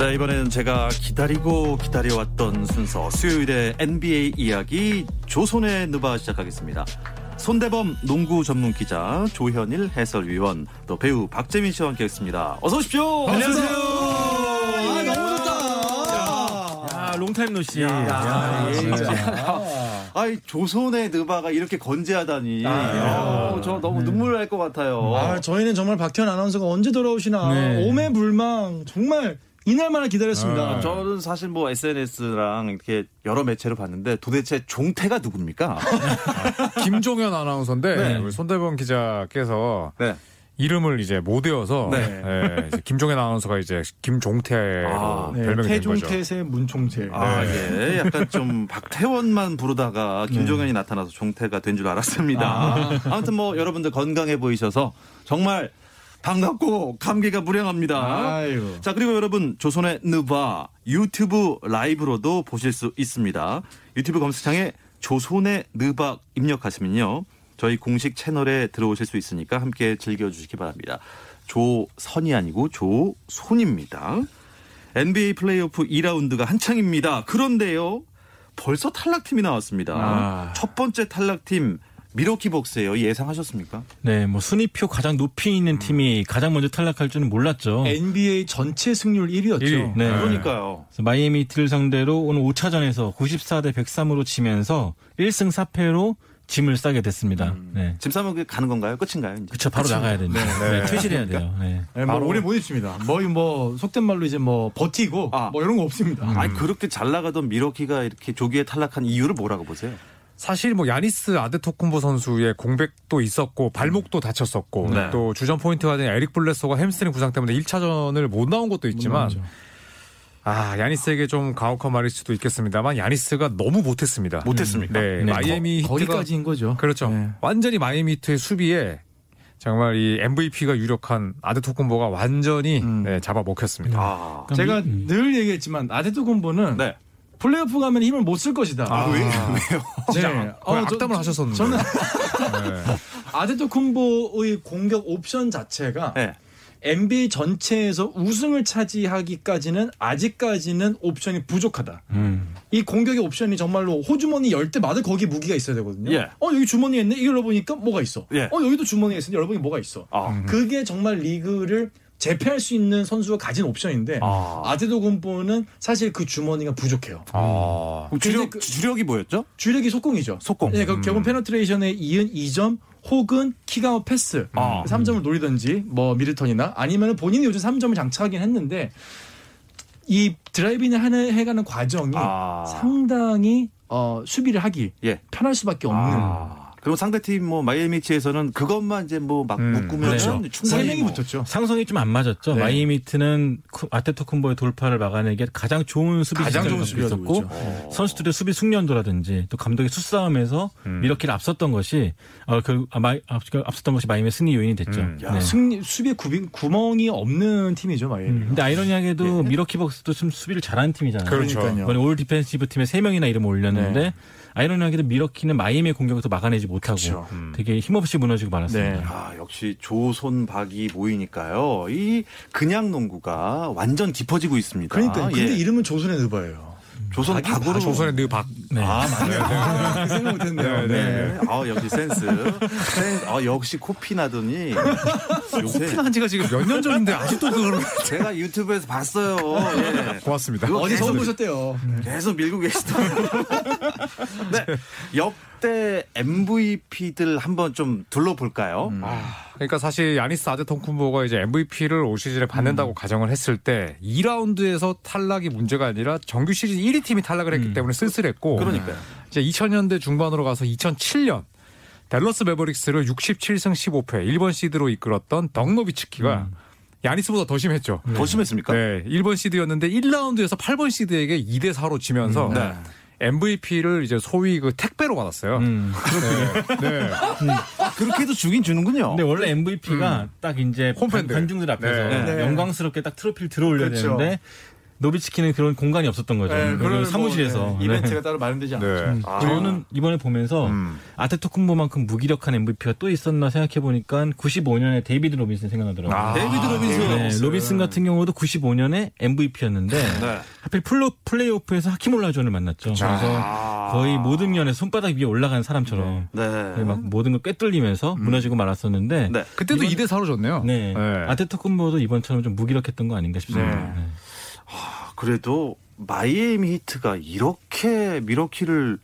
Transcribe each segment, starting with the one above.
네, 이번에는 제가 기다리고 기다려왔던 순서 수요일의 NBA 이야기 조선의 느바 시작하겠습니다. 손대범 농구 전문 기자 조현일 해설위원 또 배우 박재민 씨와 함께했습니다. 어서 오십시오. 안녕하세요. 아, 너무 좋다. 야, 롱타임 노씨. 야, 예, 진짜. 아이 조선의 느바가 이렇게 건재하다니. 아, 어, 저 너무 눈물 날 것 같아요. 아, 저희는 정말 박태원 아나운서가 언제 돌아오시나 네. 오매불망 정말 이날만을 기다렸습니다. 아, 저는 사실 뭐 SNS랑 이렇게 여러 매체로 봤는데 도대체 종태가 누굽니까? 김종현 아나운서인데 네. 우리 손대범 기자께서 네. 이름을 이제 못 외워서 네. 예, 이제 김종현 아나운서가 이제 김종태로 아, 네, 별명이 된 거죠. 태종태세 문총재. 아, 예. 약간 좀 박태원만 부르다가 김종현이 나타나서 종태가 된 줄 알았습니다. 아. 무튼 뭐 여러분들 건강해 보이셔서 정말 반갑고 감기가 무량합니다. 아유. 자, 그리고 여러분 조선의 느바 유튜브 라이브로도 보실 수 있습니다. 유튜브 검색창에 조선의 느바 입력하시면요. 저희 공식 채널에 들어오실 수 있으니까 함께 즐겨주시기 바랍니다. 조선이 아니고 조손입니다. NBA 플레이오프 2라운드가 한창입니다. 그런데요. 벌써 탈락팀이 나왔습니다. 아. 첫 번째 탈락팀 미러키 벅스예요. 예상하셨습니까? 네, 뭐 순위표 가장 높이 있는 팀이 가장 먼저 탈락할 줄은 몰랐죠. NBA 전체 승률 1위였죠. 일 위. 네. 그러니까요. 그래서 마이애미 히트를 상대로 오늘 5차전에서 94 대 103으로 지면서 1승 4패로 짐을 싸게 됐습니다. 네. 짐 싸면 가는 건가요? 끝인가요? 이제? 그쵸, 바로 나가야 됩니다. 네, 퇴실해야 돼요. 네. 네, 뭐 오래 못 있습니다. 뭐, 뭐 속된 말로 이제 뭐 버티고 아. 뭐 이런 거 없습니다. 아니 그렇게 잘 나가던 밀워키가 이렇게 조기에 탈락한 이유를 뭐라고 보세요? 사실 뭐 야니스 아데토쿤보 선수의 공백도 있었고 발목도 다쳤었고 네. 또 주전 포인트 가드인 에릭 블레드소가 햄스트링 부상 때문에 1차전을 못 나온 것도 있지만. 아 야니스에게 좀 가혹한 말일 수도 있겠습니다만 야니스가 너무 못했습니다. 못했습니까? 네, 네. 마이애미 거, 히트가 거기까지인 거죠. 그렇죠. 네. 완전히 마이애미 히트의 수비에 정말 이 MVP가 유력한 아데토쿤보가 완전히 음. 네, 잡아먹혔습니다. 아, 제가 늘 얘기했지만 아데토군보는 네. 플레이오프 가면 힘을 못 쓸 것이다. 아, 왜, 왜요? 네. 거의 저- 악담을 하셨었는데. 저는 네. 아데토쿤보의 공격 옵션 자체가 네. NBA 전체에서 우승을 차지하기까지는 아직까지는 옵션이 부족하다. 음. 이 공격의 옵션이 정말로 호주머니 열 때마다 거기 무기가 있어야 되거든요. 예. 어 여기 주머니에 있네. 이걸 열어보니까 뭐가 있어. 예. 어 여기도 주머니에 있으니 열어보니 뭐가 있어. 아, 그게 정말 리그를 제패할 수 있는 선수가 가진 옵션인데 아. 아데도 군보는 사실 그 주머니가 부족해요. 아. 그럼 주력, 그- 주력이 뭐였죠? 주력이 속공이죠. 속공. 네, 그 음. 결국 페너트레이션에 이은 2점 혹은 킥아웃 패스 아. 3점을 노리든지 뭐 미들턴이나 아니면 본인이 요즘 3점을 장착하긴 했는데 이 드라이빙을 하는 해가는 과정이 아. 상당히 어, 수비를 하기 예. 편할 수밖에 없는 아. 그럼 상대팀 뭐 마이애미치에서는 그것만 이제 뭐막 음, 묶으면 그렇죠. 세 충분히 명이 뭐. 붙었죠. 상성이 좀 안 맞았죠. 네. 마이애미 히트는 아테토쿤보의 돌파를 막아내기 가장 좋은 수비 가장 좋은 있었고 되고 어. 선수들의 수비 숙련도라든지 또 감독의 수싸움에서 음. 밀워키를 앞섰던 것이 어, 그 아, 마이, 앞, 앞섰던 것이 마이애미의 승리 요인이 됐죠. 음. 야, 네. 승리 수비에 구비, 구멍이 없는 팀이죠, 마이애미. 음, 근데 아이러니하게도 밀워키 벅스도 좀 수비를 잘하는 팀이잖아요. 그렇죠. 그러니까요. 이번에 All-Defensive 팀에 세 명이나 이름을 올렸는데 네. 아이러니하게도 밀워키는 마이애미의 공격을 또 막아내지 못하고. 음. 되게 힘없이 무너지고 말았습니다. 네. 아, 역시 조손박이 모이니까요. 이 그냥 농구가 완전 깊어지고 있습니다. 그러니까 근데 예. 이름은 조선의 느바예요. 조선 박으로 아, 조선의 느박. 네. 아, 맞네요. 그 생각 못했네요. 네, 네. 아, 역시 센스. 센스. 아, 역시 코피 나더니 요새 한 지가 지금 몇 년 전인데 아직도 그걸 제가 유튜브에서 봤어요. 예. 고맙습니다. 어디 처음 계속- 보셨대요? 계속 밀고 계시더라고요. 네. 역대 MVP들 한번 좀 둘러볼까요? 그러니까 사실 야니스 아데토쿤보가 이제 MVP를 올 시즌에 받는다고 가정을 했을 때 2라운드에서 탈락이 문제가 아니라 정규 시즌 1위 팀이 탈락을 했기 때문에 쓸쓸했고 그러니까요. 이제 2000년대 중반으로 가서 2007년 댈러스 매버릭스를 67승 15패 1번 시드로 이끌었던 덕노비츠키가 야니스보다 더 심했죠. 더 심했습니까? 네, 1번 시드였는데 1라운드에서 8번 시드에게 2대 4로 지면서 네. MVP를 이제 소위 그 택배로 받았어요. 음. 네. 네. 아, 그렇게 해도 주긴 주는군요. 근데 원래 MVP가 딱 이제 홈팬들. 관중들 앞에서 네. 네. 영광스럽게 딱 트로피를 들어올려야 그렇죠. 되는데 노비츠키는 그런 공간이 없었던 거죠. 네, 그 사무실에서. 뭐, 네, 네. 이벤트가 따로 마련되지 않았죠. 네. 아. 저는 이번에 보면서 음. 아테토쿤보만큼 무기력한 MVP가 또 있었나 생각해 보니까 95년에 데이비드 로빈슨 생각나더라고요. 아, 데이비드 로빈슨. 네, 로빈슨 같은 경우도 95년에 MVP였는데 네. 하필 플로, 플레이오프에서 하킴 올라주원을 만났죠. 그래서 아. 거의 모든 면에 손바닥 위에 올라간 사람처럼 네. 거의 막 모든 걸 꿰뚫리면서 무너지고 말았었는데 네. 그때도 이번- 2대 4로 졌네요. 네. 아테토쿤보도 이번처럼 좀 무기력했던 거 아닌가 싶습니다. 네. 네. 그래도 마이애미 히트가 이렇게 밀워키를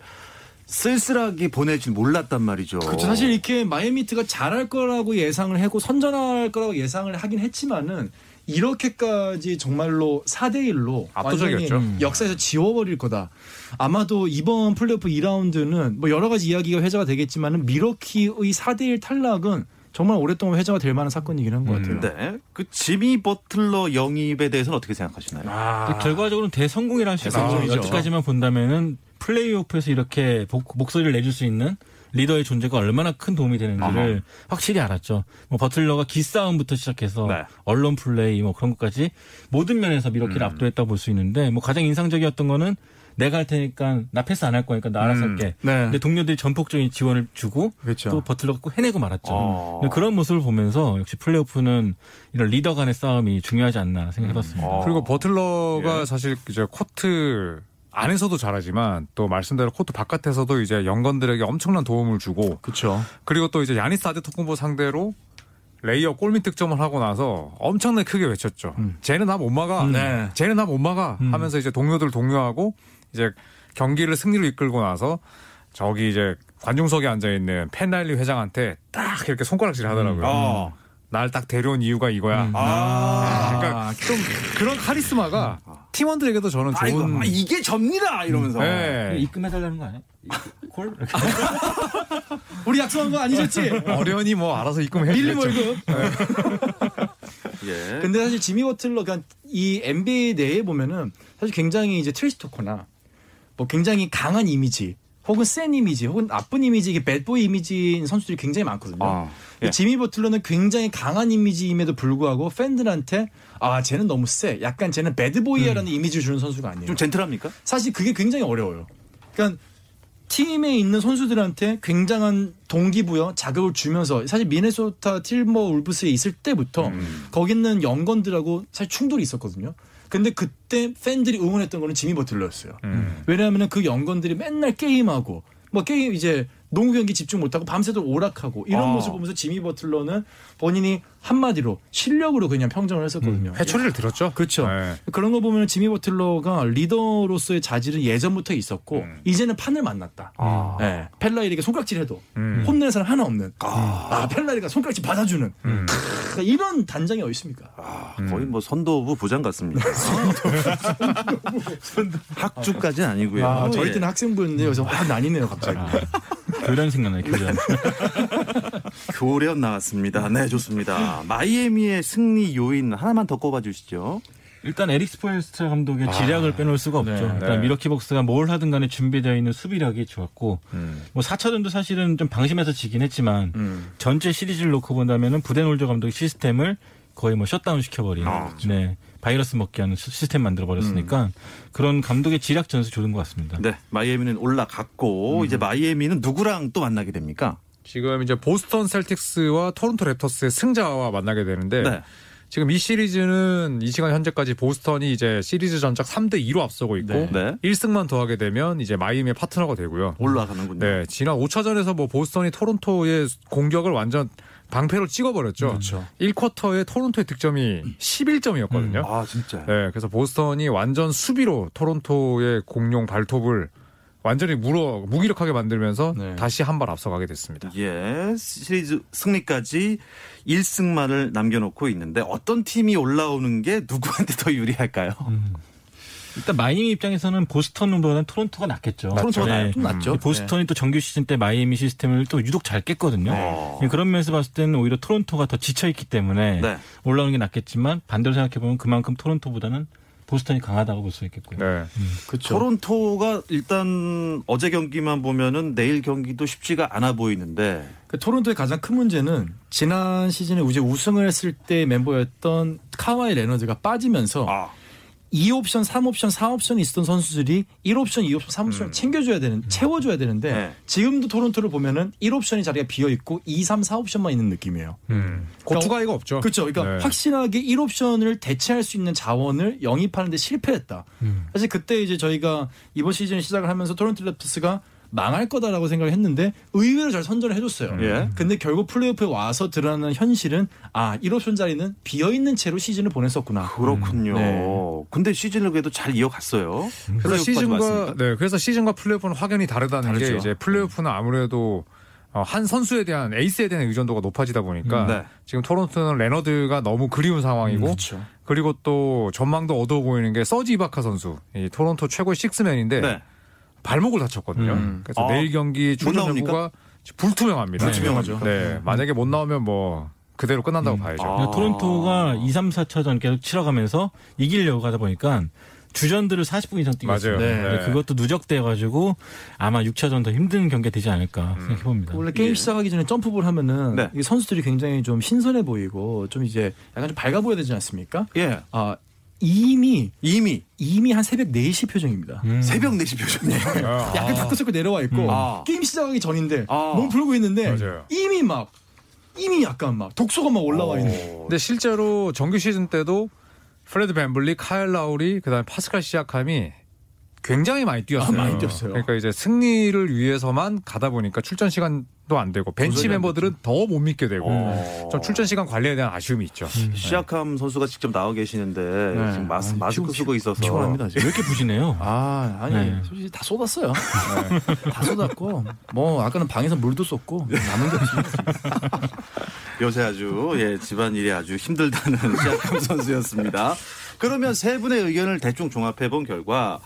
쓸쓸하게 보낼 줄 몰랐단 말이죠. 그렇죠. 사실 이렇게 마이애미 히트가 잘할 거라고 예상을 하고 선전할 거라고 예상을 하긴 했지만은 이렇게까지 정말로 4대 1로 압도적이었죠. 음. 역사에서 지워버릴 거다. 아마도 이번 플레이오프 2라운드는 뭐 여러 가지 이야기가 회자가 되겠지만은 미러키의 4대 1 탈락은 정말 오랫동안 회자가 될 만한 사건이긴 한 것 같아요. 네. 그 지미 버틀러 영입에 대해서는 어떻게 생각하시나요? 아, 결과적으로는 대성공이라 할수 있어요. 대성공이죠. 여태까지만 본다면은 플레이오프에서 이렇게 복- 목소리를 내줄 수 있는 리더의 존재가 얼마나 큰 도움이 되는지를 확실히 알았죠. 뭐 버틀러가 기싸움부터 시작해서 네. 언론 플레이 뭐 그런 것까지 모든 면에서 밀워키를 음. 압도했다 볼 수 있는데 뭐 가장 인상적이었던 거는 내가 할 테니까 나 패스 안 할 거니까 나 알아서 음. 할게. 네. 근데 동료들이 전폭적인 지원을 주고 그렇죠. 또 버틀러가 꼭 해내고 말았죠. 어. 그런 모습을 보면서 역시 플레이오프는 이런 리더 간의 싸움이 중요하지 않나 생각해봤습니다. 어. 그리고 버틀러가 사실 이제 코트 안에서도 잘하지만 또 말씀대로 코트 바깥에서도 이제 영건들에게 엄청난 도움을 주고 그렇죠. 그리고 또 이제 야니스 아데토쿤보 상대로 레이업 골밑 득점을 하고 나서 엄청나게 크게 외쳤죠. 쟤는 나 못 막아. 네. 쟤는 나 못 막아. 하면서 이제 동료들 동료하고 이제 경기를 승리로 이끌고 나서 저기 이제 관중석에 앉아 있는 팻 라일리 회장한테 딱 이렇게 손가락질 하더라고요. 어. 날 딱 데려온 이유가 이거야. 아. 그러니까 좀 그런 카리스마가 팀원들에게도 저는 아이고, 좋은 아, 이게 접니다 이러면서. 네. 입금해달라는 거 아니야? 콜? 우리 약속한 거 아니셨지? 어련히 뭐 알아서 입금해 밀림. 월급. 예. 근데 사실 지미 버틀러 그러니까 이 NBA 내에 보면은 사실 굉장히 이제 트리스토커나 뭐 굉장히 강한 이미지 혹은 센 이미지 혹은 나쁜 이미지 이게 배드보이 이미지인 선수들이 굉장히 많거든요. 아, 예. 지미 버틀러는 굉장히 강한 이미지임에도 불구하고 팬들한테 아 쟤는 너무 세 약간 쟤는 배드보이야라는 이미지를 주는 선수가 아니에요. 좀 젠틀합니까? 사실 그게 굉장히 어려워요. 그러니까 팀에 있는 선수들한테 굉장한 동기부여 자극을 주면서 사실 미네소타 틸머 울브스에 있을 때부터 거기 있는 연건들하고 사실 충돌이 있었거든요. 근데 그때 팬들이 응원했던 거는 지미 버틀러였어요. 음. 왜냐하면 그 연건들이 맨날 게임하고 뭐 게임 이제 농구 경기 집중 못하고 밤새도록 오락하고 이런 아. 모습 보면서 지미 버틀러는 본인이 한마디로 실력으로 그냥 평정을 했었거든요. 회초리를 들었죠. 그렇죠. 네. 그런 거 보면 지미 버틀러가 리더로서의 자질은 예전부터 있었고 음. 이제는 판을 만났다. 아. 네. 펠라이에게 손깍질해도 음. 혼내는 사람 하나 없는. 아, 팻 라일리가 손가락질 받아주는. 음. 크, 이런 단장이 어디 있습니까? 아, 거의 뭐 선도부 부장 같습니다. 학주까지는 아니고요. 아, 저희 예. 때는 학생부였는데 여기서 확 나뉘네요 갑자기. 교련 생각나요, 교련. 교련 나왔습니다. 네, 좋습니다. 마이애미의 승리 요인 하나만 더 꼽아 주시죠. 일단 에릭 스포일스트라 감독의 지략을 빼놓을 수가 없죠. 네, 일단 네. 밀워키 벅스가 뭘 하든 간에 준비되어 있는 수비력이 좋았고 음. 뭐 4차전도 사실은 좀 방심해서 지긴 했지만 음. 전체 시리즈를 놓고 본다면은 부덴홀저 감독의 시스템을 거의 뭐 셧다운 시켜버린 아, 그렇죠. 네 바이러스 먹게 하는 시- 시스템 만들어 버렸으니까 그런 감독의 지략 전술 좋은 것 같습니다. 네, 마이애미는 올라갔고 이제 마이애미는 누구랑 또 만나게 됩니까? 지금 이제 보스턴 셀틱스와 토론토 랩터스의 승자와 만나게 되는데 네. 지금 이 시리즈는 이 시간 현재까지 보스턴이 이제 시리즈 전적 3대 2로 앞서고 있고 네. 네. 1승만 더하게 되면 이제 마이애미의 파트너가 되고요. 올라가는군요. 네, 지난 5차전에서 뭐 보스턴이 토론토의 공격을 완전 방패로 찍어버렸죠. 그렇죠. 1쿼터에 토론토의 득점이 11점이었거든요. 아, 진짜. 네, 그래서 보스턴이 완전 수비로 토론토의 공룡 발톱을 완전히 물어 무기력하게 만들면서 네. 다시 한 발 앞서가게 됐습니다. 예, 시리즈 승리까지 1승만을 남겨놓고 있는데 어떤 팀이 올라오는 게 누구한테 더 유리할까요? 일단 마이애미 입장에서는 보스턴보다는 토론토가 낫겠죠. 토론토가 네. 좀 낫죠. 이 보스턴이 또 정규 시즌 때 마이애미 시스템을 또 유독 잘 깼거든요. 어. 그런 면에서 봤을 때는 오히려 토론토가 더 지쳐 있기 때문에 네. 올라오는 게 낫겠지만 반대로 생각해 보면 그만큼 토론토보다는 보스턴이 강하다고 볼 수 있겠고요. 네. 그렇죠. 토론토가 일단 어제 경기만 보면은 내일 경기도 쉽지가 않아 보이는데 그 토론토의 가장 큰 문제는 지난 시즌에 우승을 했을 때 멤버였던 카와이 레너드가 빠지면서 아, 2옵션, 3옵션, 4옵션이 있었던 선수들이 1옵션, 2옵션, 3옵션을 챙겨줘야 되는, 채워줘야 되는데 네. 지금도 토론토를 보면은 1옵션이 자리가 비어 있고 2, 3, 4옵션만 있는 느낌이에요. 음. 고추가이가 없죠. 그렇죠. 그러니까 네. 확실하게 1옵션을 대체할 수 있는 자원을 영입하는데 실패했다. 사실 그때 이제 저희가 이번 시즌 시작을 하면서 토론토 랩터스가 망할 거다라고 생각을 했는데 의외로 잘 선전을 해줬어요. 예. 근데 결국 플레이오프에 와서 드러나는 현실은 아 1옵션 자리는 비어 있는 채로 시즌을 보냈었구나. 그렇군요. 네. 근데 시즌을 그래도 잘 이어갔어요. 그래서 플레이오프까지 시즌과 왔으니까. 네 그래서 시즌과 플레이오프는 확연히 다르다는 게 다르죠. 이제 플레이오프는 아무래도 어, 한 선수에 대한 에이스에 대한 의존도가 높아지다 보니까 음, 네. 지금 토론토는 레너드가 너무 그리운 상황이고 그렇죠. 그리고 또 전망도 어두워 보이는 게 서지 이바카 선수 이 토론토 최고의 식스맨인데 네. 발목을 다쳤거든요. 음. 그래서 아, 내일 경기 못 출전? 여부가 불투명합니다. 불투명하죠. 네, 만약에 못 나오면 뭐 그대로 끝난다고 봐야죠. 아. 그러니까 토론토가 2, 3, 4차전 계속 치러가면서 이기려고 하다 보니까 주전들을 40분 이상. 있어요. 네. 근데 그것도 누적돼가지고 아마 6차전 더 힘든 경기가 되지 않을까 생각해 봅니다. 원래 게임 예. 시작하기 전에 점프볼 하면은 네. 이 선수들이 굉장히 좀 신선해 보이고 좀 이제 약간 좀 밝아 보여야 되지 않습니까? 예. 아 이미 이미 이미 한 새벽 4시 표정입니다. 음. 새벽 4시 표정이에요. 아, 약간 다크서클 내려와 있고 음. 아. 게임 시작하기 전인데 아. 몸 풀고 있는데 맞아요. 이미 막 이미 약간 막 독소가 막 올라와 있는. 근데 실제로 정규 시즌 때도 프레드 밴블릿, 카일 라우리, 그다음에 파스칼 시아캄이 굉장히 많이 뛰었어요. 아, 많이 뛰었어요. 그러니까 이제 승리를 위해서만 가다 보니까 출전 시간도 안 되고 벤치 멤버들은 더 못 믿게 되고 어. 좀 출전 시간 관리에 대한 아쉬움이 있죠. 시작함 선수가 직접 나와 계시는데 네. 지금 마스, 아, 마스크 쓰고 있어서 피곤합니다 왜 지금. 이렇게 부시네요? 아 아니 네. 솔직히 다 쏟았어요. 다 쏟았고 뭐 아까는 방에서 물도 쏟고 남은 게 없어요. 요새 아주 예 집안 일이 아주 힘들다는 시작함 선수였습니다. 그러면 세 분의 의견을 대충 종합해 본 결과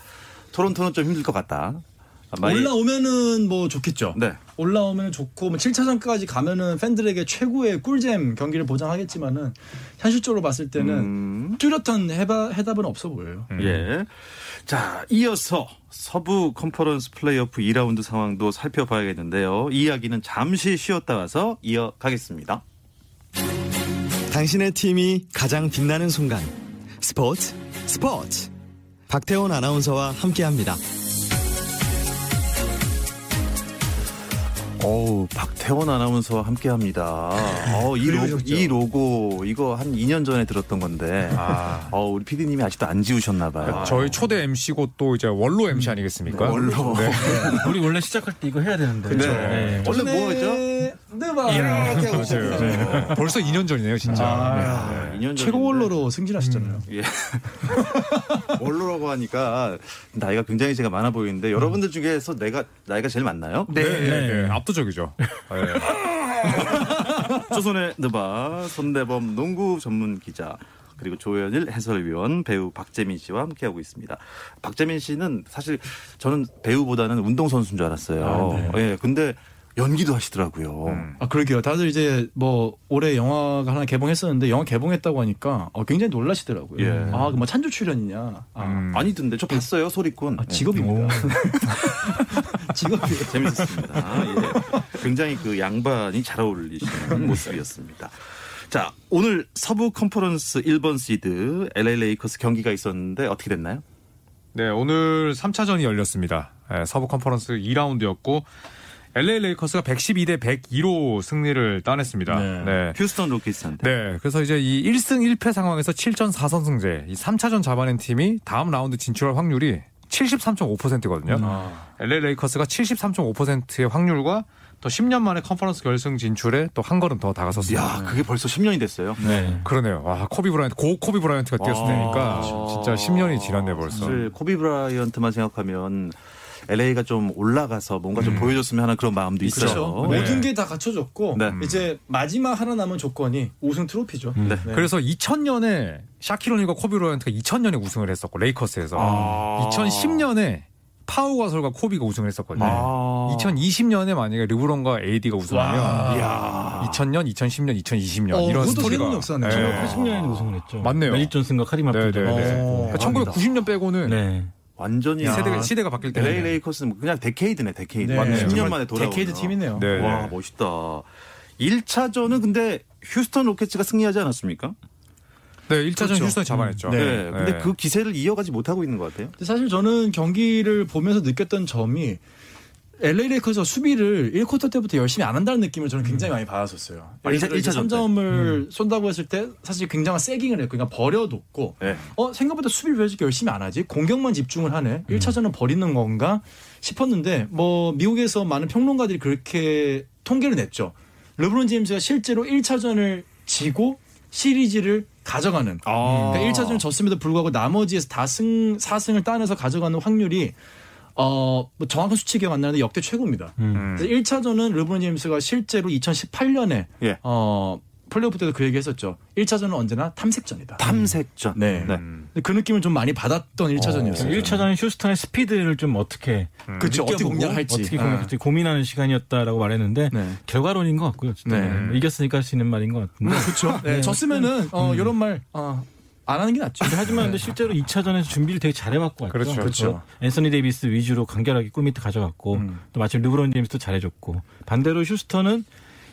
토론토는 좀 힘들 것 같다. 올라오면은 뭐 좋겠죠. 네. 올라오면 좋고 뭐 7차전까지 가면은 팬들에게 최고의 꿀잼 경기를 보장하겠지만은 현실적으로 봤을 때는 음, 뚜렷한 해바, 해답은 없어 보여요. 예. 자, 이어서 서부 컨퍼런스 플레이오프 2라운드 상황도 살펴봐야겠는데요. 이 이야기는 잠시 쉬었다 와서 이어가겠습니다. 당신의 팀이 가장 빛나는 순간 스포츠 스포츠 박태원 아나운서와 함께합니다. 어우, 박태원 아나운서와 함께 합니다. 어, 이? 이 로고, 이거 한 2년 전에 들었던 건데, 아. 어, 우리 PD님이 아직도 안 지우셨나봐요. 저희 초대 MC고 또 이제 원로 MC 아니겠습니까? 원로. 네. 우리 원래 시작할 때 이거 해야 되는데. 네. 원래 뭐였죠? 네, 봐. 이렇게 하고. 네. 벌써 2년 전이네요, 진짜. 아, 2년 최고 원로로 승진하셨잖아요. 예. 원로라고 하니까 나이가 굉장히 제가 많아 보이는데 여러분들 중에서 내가 나이가 제일 많나요? 네, 네, 네. 압도적이죠. 네. 조선의 느바 손대범 농구 전문 기자 그리고 조현일 해설위원 배우 박재민 씨와 함께하고 있습니다. 박재민 씨는 사실 저는 배우보다는 운동 선수인 줄 알았어요. 아, 예, 근데 연기도 하시더라고요. 음. 아 그러게요. 다들 이제 뭐 올해 영화가 하나 개봉했었는데 영화 개봉했다고 하니까 어, 굉장히 놀라시더라고요. 예. 아 뭐 찬조 출연이냐? 아, 음. 아니던데 저 봤어요 소리꾼. 아, 예. 직업입니다. 직업이에요. 재밌었습니다. 예. 굉장히 그 양반이 잘 어울리시는 모습이었습니다. 자, 오늘 서부 컨퍼런스 1번 시드 LA 레이커스 경기가 있었는데 어떻게 됐나요? 네, 오늘 3차전이 열렸습니다. 네, 서부 컨퍼런스 2라운드였고 LA 레이커스가 112대 102로 승리를 따냈습니다. 네. 네. 휴스턴 로켓츠한테. 네, 그래서 이제 이 1승 1패 상황에서 7전 4선승제, 이 3차전 잡아낸 팀이 다음 라운드 진출할 확률이 73.5%거든요. 아. LA 레이커스가 73.5%의 확률과 또 10년 만에 컨퍼런스 결승 진출에 또 한 걸음 더 다가섰습니다. 야, 그게 벌써 10년이 됐어요. 네. 그러네요. 와, 코비 브라이언트, 고 코비 브라이언트가 뛰었을 아. 테니까 진짜 10년이 지났네 벌써. 사실 코비 브라이언트만 생각하면 LA가 좀 올라가서 뭔가 좀 보여줬으면 하는 그런 마음도 있어요. 그렇죠. 네. 모든 게 다 갖춰졌고 네. 이제 마지막 하나 남은 조건이 우승 트로피죠. 네. 그래서 2000년에 샤킬 오닐과 코비 브라이언트가 2000년에 우승을 했었고 레이커스에서 아. 2010년에 파우 가솔과 코비가 우승을 했었거든요. 아. 2020년에 만약에 르브론과 AD가 우승하면 와. 이야. 2000년, 2010년, 2020년 어, 이런 스토리가 새로운 역사네요. 네. 80년에도 우승을 했죠. 맞네요. 매직 존슨과 압둘 네, 네, 네. 어. 그러니까 1990년 빼고는 네. 완전히 세대가, 아, 시대가 바뀔 때 LA 레이커스는 그냥 decade네, decade. 네. 완전 네. 10년 정말 만에 돌아오는. decade 팀이네요. 네, 와, 네. 멋있다. 1차전은 근데 휴스턴 로켓츠가 승리하지 않았습니까? 네, 1차전 그렇죠. 휴스턴이 잡아냈죠. 네. 네. 근데 그 기세를 이어가지 못하고 있는 것 같아요. 근데 사실 저는 경기를 보면서 느꼈던 점이 LA 레이커스가 수비를 1쿼터 때부터 열심히 안 한다는 느낌을 저는 굉장히 많이 받았었어요. 아, 일차- 일차전 때. 3점을 쏜다고 했을 때 사실 굉장한 sagging을 했고 그러니까 버려뒀고 네. 어 생각보다 수비를 왜 이렇게 열심히 안 하지? 공격만 집중을 하네. 음. 1차전은 버리는 건가 싶었는데 뭐 미국에서 많은 평론가들이 그렇게 통계를 냈죠. 르브론 제임스가 실제로 1차전을 지고 시리즈를 가져가는 아. 그러니까 1차전을 졌음에도 불구하고 나머지에서 다승 4승을 따내서 가져가는 확률이 어, 뭐 정확한 수치 기억 안 나는데 역대 최고입니다. 음. 그래서 1차전은 르브론 제임스가 실제로 2018년에 예. 어, 플레이오프 때도 그 얘기 했었죠. 1차전은 언제나 탐색전이다. 탐색전. 네. 네. 그 느낌을 좀 많이 받았던 1차전이었어요. 1차전은 휴스턴의 스피드를 좀 어떻게 그렇죠. 어떻게 느껴보고 공략할지. 어떻게 아. 공략할지 고민하는 시간이었다라고 말했는데 네. 결과론인 것 같고요. 진짜. 네. 이겼으니까 할 수 있는 말인 것 같은데. 그렇죠. 네. 졌으면은 어, 이런 말 어, 안 하는 게 낫죠. 하지만 근데 실제로 2차전에서 준비를 되게 잘해왔고 왔죠. 그렇죠. 그렇죠. 앤서니 데이비스 위주로 간결하게 골밑에 가져갔고 음. 또 마침 르브론 제임스도 잘해줬고 반대로 휴스턴은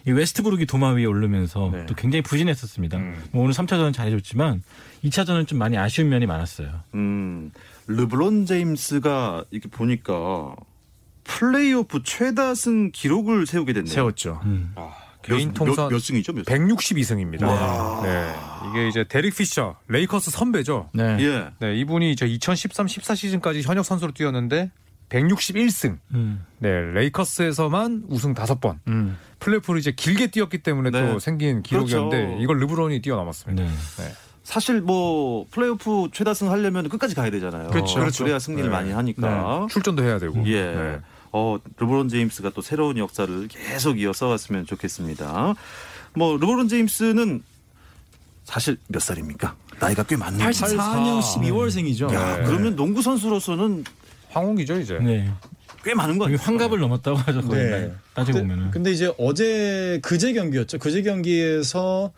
이 웨스트브룩이 도마 위에 오르면서 네. 또 굉장히 부진했었습니다. 음. 뭐 오늘 3차전은 잘해줬지만 2차전은 좀 많이 아쉬운 면이 많았어요. 음, 르브론 제임스가 이렇게 보니까 플레이오프 최다 승 기록을 세우게 됐네요. 세웠죠. 음. 개인 몇, 통산 몇, 몇 승이죠? 몇 승? 162승입니다. 네. 이게 이제 데릭 피셔, 레이커스 선배죠. 네. 예. 네, 이분이 저2013-14 시즌까지 현역 선수로 뛰었는데 161승. 음. 네, 레이커스에서만 우승 5번. 음. 플레이오프를 이제 길게 뛰었기 때문에 네. 또 생긴 기록이었는데 그렇죠. 이걸 르브론이 뛰어넘었습니다. 네. 네. 사실 뭐 플레이오프 최다승 하려면 끝까지 가야 되잖아요. 그렇죠. 그렇죠. 그래야 승리를 네. 많이 하니까. 출전도 해야 되고. 예. 네. 어, 르브론 제임스가 또 새로운 역사를 계속 이어서 왔으면 좋겠습니다. 뭐 르브론 제임스는 사실 몇 살입니까? 나이가 꽤 많네요. 84년 12월생이죠. 야, 네. 그러면 농구 선수로서는 황혼기죠, 이제. 네. 꽤 많은 거 여기 아니에요? 환갑을 넘었다고 하죠. 거의 네. 따지고 근데, 보면은. 근데 이제 어제 그제 경기였죠. 그제 경기에서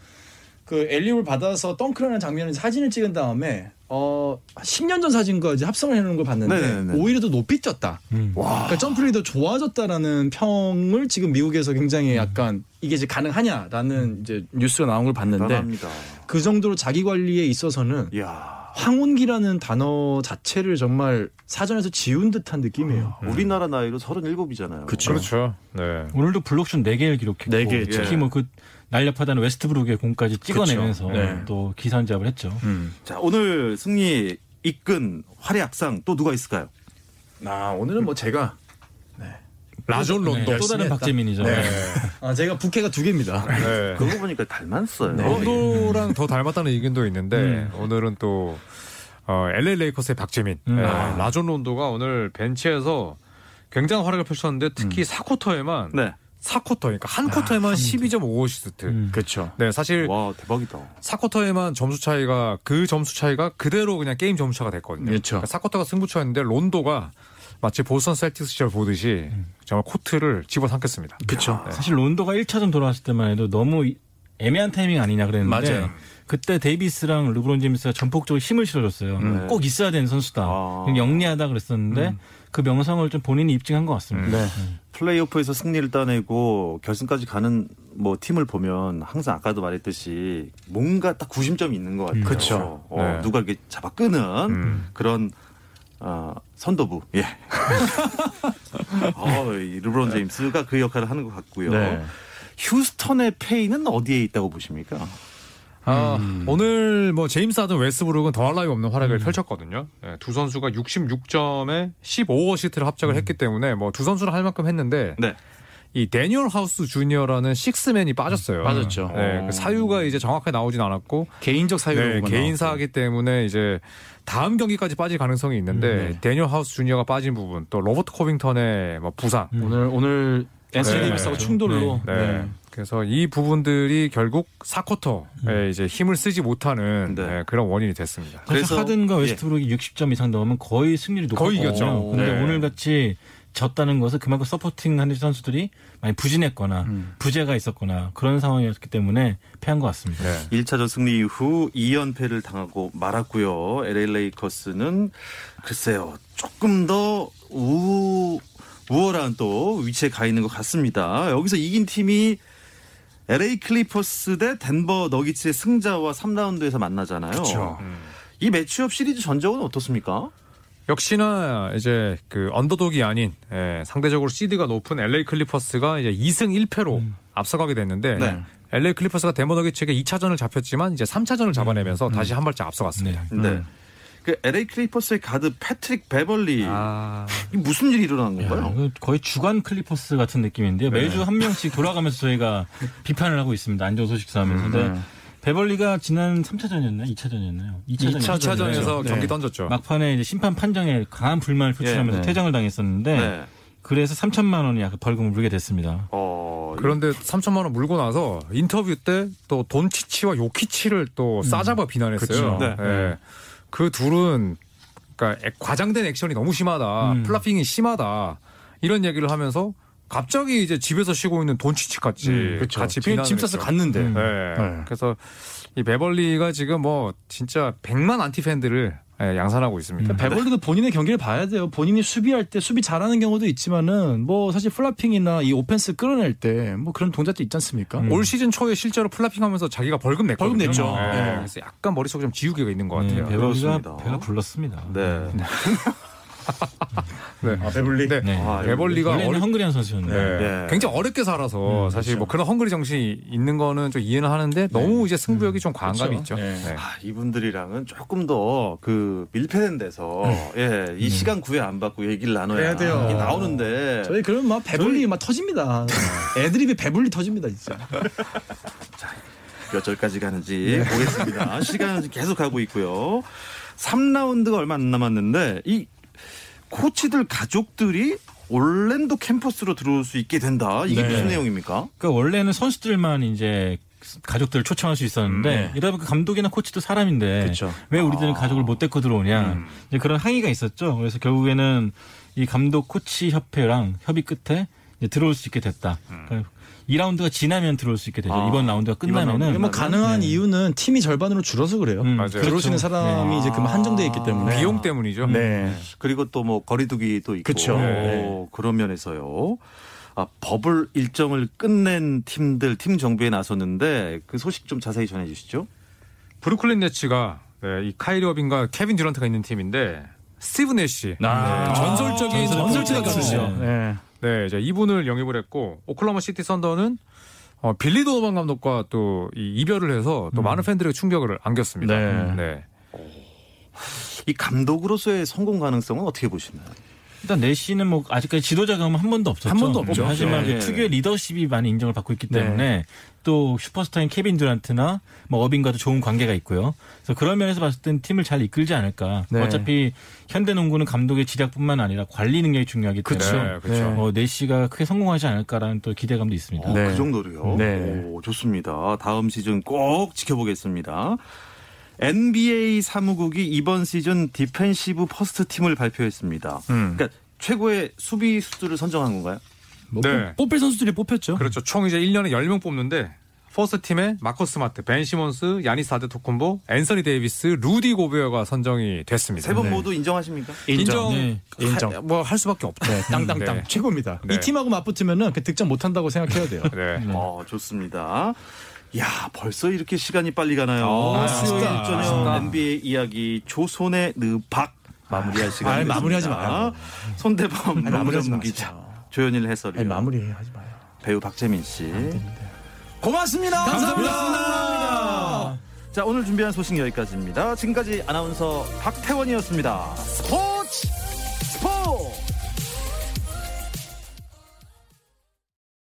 그 엘리올 받아서 덩크라는 장면을 사진을 찍은 다음에 어 10년 전 사진과 이제 합성을 해놓은 걸 봤는데 네네네. 오히려 더 높이 쪘다. 음. 그러니까 점프력이 더 좋아졌다라는 평을 지금 미국에서 굉장히 약간 이게 이제 가능하냐라는 이제 뉴스가 나온 걸 봤는데 대단합니다. 그 정도로 자기 관리에 있어서는 이야. 황혼기라는 단어 자체를 정말 사전에서 지운 듯한 느낌이에요. 우리나라 나이로 37이잖아요. 그쵸. 그렇죠. 네. 오늘도 블록슛 4개를 기록했고 네개 했죠. 특히 뭐그 날렵하다는 웨스트브룩의 공까지 찍어내면서. 네. 또 기선제압을 했죠. 음. 자, 오늘 승리 이끈 활약상 또 누가 있을까요? 아 오늘은 뭐 제가 라존 론도. 네, 또 다른 열심히 박재민이죠. 네. 아 제가 부캐가 두 개입니다. 네. 그러고 보니까 닮았어요. 네. 론도랑 더 닮았다는 의견도 있는데 오늘은 또 어, LA 레이커스의 박재민, 음. 네, 아. 라존 론도가 오늘 벤치에서 굉장한 활약을 펼쳤는데 특히 4쿼터에만 네. 4쿼터 그러니까 한 쿼터에만 12.5어시스트. 음. 그렇죠. 네, 사실 와, 대박이다. 4쿼터에만 점수 차이가 그 점수 차이가 그대로 그냥 게임 점수 차가 됐거든요. 그렇죠. 4쿼터가 승부처였는데 론도가 마치 보스턴 셀틱스 시절 보듯이 정말 코트를 집어삼켰습니다. 그렇죠. 사실 론도가 1차전 돌아왔을 때만 해도 너무 이- 애매한 타이밍 아니냐 그랬는데 맞아요. 그때 데이비스랑 르브론 제임스가 전폭적으로 힘을 실어줬어요. 네. 꼭 있어야 되는 선수다. 아. 영리하다 그랬었는데 그 명성을 좀 본인이 입증한 것 같습니다. 네. 플레이오프에서 승리를 따내고 결승까지 가는 뭐 팀을 보면 항상 아까도 말했듯이 뭔가 딱 구심점이 있는 것 같아요. 그쵸. 어, 네. 누가 이렇게 잡아 끄는 음. 그런 어, 선도부. 예. 어, 이 르브론 제임스가 그 역할을 하는 것 같고요. 네. 휴스턴의 페이는 어디에 있다고 보십니까? 아, 음. 오늘 뭐 제임스 하든 웨스브룩은 더할 나위 없는 활약을 펼쳤거든요. 예, 두 선수가 66점에 15어시스트를 합작을 했기 때문에 뭐 두 선수를 할 만큼 했는데 네. 이 데니얼 하우스 주니어라는 식스맨이 빠졌어요. 빠졌죠. 네, 그 사유가 이제 정확하게 나오진 않았고 개인적 사유로 네, 개인사하기 때문에 이제 다음 경기까지 빠질 가능성이 있는데 음, 네. 데니얼 하우스 주니어가 빠진 부분 또 로버트 코빙턴의 뭐 부상 음. 오늘 오늘 앤서니 네. 데이비스하고 충돌로 네. 네. 그래서 이 부분들이 결국 4쿼터에 이제 힘을 쓰지 못하는 네. 네, 그런 원인이 됐습니다. 그래서 그래서- 하든과 예. 웨스트브룩이 60점 이상 넣으면 거의 승률이 거의 높았거든요. 이겼죠. 근데 네. 오늘 같이 졌다는 것은 그만큼 supporting하는 선수들이 많이 부진했거나 음. 부재가 있었거나 그런 상황이었기 때문에 패한 것 같습니다. 네. 1차전 승리 이후 2연패를 당하고 말았고요. LA 레이커스는 글쎄요. 조금 더 우, 우월한 또 위치에 가 있는 것 같습니다. 여기서 이긴 팀이 LA 클리퍼스 대 덴버 너기츠의 승자와 3라운드에서 만나잖아요. 그렇죠. 이 matchup 시리즈 전적은 어떻습니까? 역시나 이제 그 underdog이 아닌 예, 상대적으로 시드가 높은 LA 클리퍼스가 이제 2승 1패로 앞서가게 됐는데 네. LA 클리퍼스가 덴버 너기츠에게 2차전을 잡혔지만 이제 3차전을 잡아내면서 다시 한 발짝 앞서갔습니다. 네. 그 LA 클리퍼스의 가드 패트릭 베벌리 아, 이 무슨 일이 일어난 건가요? 이거 거의 주간 클리퍼스 같은 느낌인데요. 매주 한 명씩 돌아가면서 저희가 비판을 하고 있습니다. 안 좋은 소식 싸움에서. 근데 베벌리가 지난 3차전이었나요? 2차전이었나요? 2차전. 2차전에서 네. 경기 던졌죠. 막판에 이제 심판 판정에 강한 불만을 표출하면서 예, 네. 퇴장을 당했었는데 네. 그래서 3천만 원이 약간 벌금을 물게 됐습니다. 어, 그런데 3천만 원 물고 나서 인터뷰 때 또 돈치치와 요키치를 또 싸잡아 비난했어요. 그쵸. 네. 예. 그 둘은 그러니까 액- 과장된 액션이 너무 심하다. 음. flopping이 심하다. 이런 얘기를 하면서 갑자기 이제 집에서 쉬고 있는 돈치치 같이 음, 그쵸. 같이 짐 싸서. 갔는데. 음. 네. 네. 그래서 이 베벌리가 지금 뭐 진짜 100만 안티 팬들을 예, 양산하고 있습니다. 베벌리도 본인의 경기를 봐야 돼요. 본인이 수비할 때 수비 잘하는 경우도 있지만은 뭐 사실 flopping이나 이 오펜스 끌어낼 때 뭐 그런 동작도 있지 않습니까? 음. 올 시즌 초에 실제로 flopping하면서 자기가 벌금 냈거든요. 벌금 냈죠. 네. 네. 그래서 약간 머릿속에 좀 지우개가 있는 것 같아요. 네. 배가 불렀습니다. 네. 네. 아, 베벌리. 네. 네. 아, 베벌리가 원래는 어리- hungry한 선수였는데 네. 네. 굉장히 어렵게 살아서 음, 사실 그렇죠. 뭐 그런 헝그리 정신이 있는 거는 좀 이해는 하는데 너무 이제 승부욕이 좀 과한 감이 그렇죠. 있죠. 네. 네. 아, 이분들이랑은 조금 더 그 밀폐된 데서 예, 이 시간 구애 안 받고 얘기를 나눠야 돼요. 이게 나오는데 저희 그러면 막 배불리 막 터집니다. 애드립이 배불리 터집니다 진짜. 몇 절까지 가는지 보겠습니다. 시간은 계속 가고 있고요. 3라운드가 얼마 안 남았는데 이 코치들 가족들이 올랜도 캠퍼스로 들어올 수 있게 된다. 이게 네. 무슨 내용입니까? 그러니까 원래는 선수들만 이제 가족들을 초청할 수 있었는데 네. 이러다 보니까 감독이나 코치도 사람인데 그쵸. 왜 우리들은 가족을 못 데리고 들어오냐 이제 그런 항의가 있었죠. 그래서 결국에는 이 감독 코치 협회랑 협의 끝에 들어올 수 있게 됐다. 그러니까 2라운드가 지나면 들어올 수 있게 되죠. 아, 이번 라운드가 이번 끝나면은 뭐 가능한 네. 이유는 팀이 절반으로 줄어서 그래요. 음, 맞아요. 들어올 수 있는 사람이 이제 그만 한정돼 있기 때문에 비용 때문이죠. 네. 그리고 또 뭐 거리두기도 있고 그쵸. 오, 그런 면에서요. 아, 버블 일정을 끝낸 팀들 팀 정비에 나섰는데 그 소식 좀 자세히 전해 주시죠. 브루클린 네츠가 네, 이 카이리 어빙과 케빈 듀란트가 있는 팀인데 스티브 내시 아. 네, 전설적인 전설적인 전설적인 선수죠. 네. 네, 이제 이분을 영입을 했고 오클라호마 시티 선더는 어, 빌리 도노반 감독과 또 이 이별을 해서 또 많은 팬들의 충격을 안겼습니다. 네. 네. 이 감독으로서의 성공 가능성은 어떻게 보시나요? 일단 내시는 뭐 아직까지 지도자 경험 한 번도 없었죠. 한 번도 없죠. 하지만 네. 그 특유의 리더십이 많이 인정을 받고 있기 네. 때문에 또 슈퍼스타인 케빈 듀란트나 뭐 어빙과도 좋은 관계가 있고요. 그래서 그런 면에서 봤을 땐 팀을 잘 이끌지 않을까. 네. 어차피 현대농구는 감독의 지략뿐만 아니라 관리 능력이 중요하기 때문에 네, 그렇죠. 어, 내시가 크게 성공하지 않을까라는 또 기대감도 있습니다. 어, 네. 그 정도로요. 네. 오, 좋습니다. 다음 시즌 꼭 지켜보겠습니다. NBA 사무국이 이번 시즌 defensive first team을 발표했습니다. 음. 그러니까 최고의 수비 수들을 선정한 건가요? 뭐 네. 뽑- 뽑힐 선수들이 뽑혔죠. 그렇죠. 총 이제 1년에 10명 뽑는데 first team에 마커스 스마트, 벤 시몬스, 야니스 아데토콤보, 앤서니 데이비스, 루디 고베어가 선정이 됐습니다. 세분 네. 모두 인정하십니까? 인정, 네. 인정. 뭐 할 수밖에 없죠. 네, 땅땅땅 네. 최고입니다. 네. 이 팀하고 맞붙으면은 그 득점 못 한다고 생각해야 돼요. 네. 어, 좋습니다. 야, 벌써 이렇게 시간이 빨리 가나요? 아, 수요일 아쉽다. 저녁 아쉽다. NBA 이야기 조선의 느박 마무리할 시간. 아니, 마무리하지 마요. 손대범 농구전 기자. 조현일 해설위 아니, 마무리 하지 마요. 배우 박재민 씨. 고맙습니다. 감사합니다. 자, 오늘 준비한 소식 여기까지입니다. 지금까지 아나운서 박태원이었습니다. 스포츠!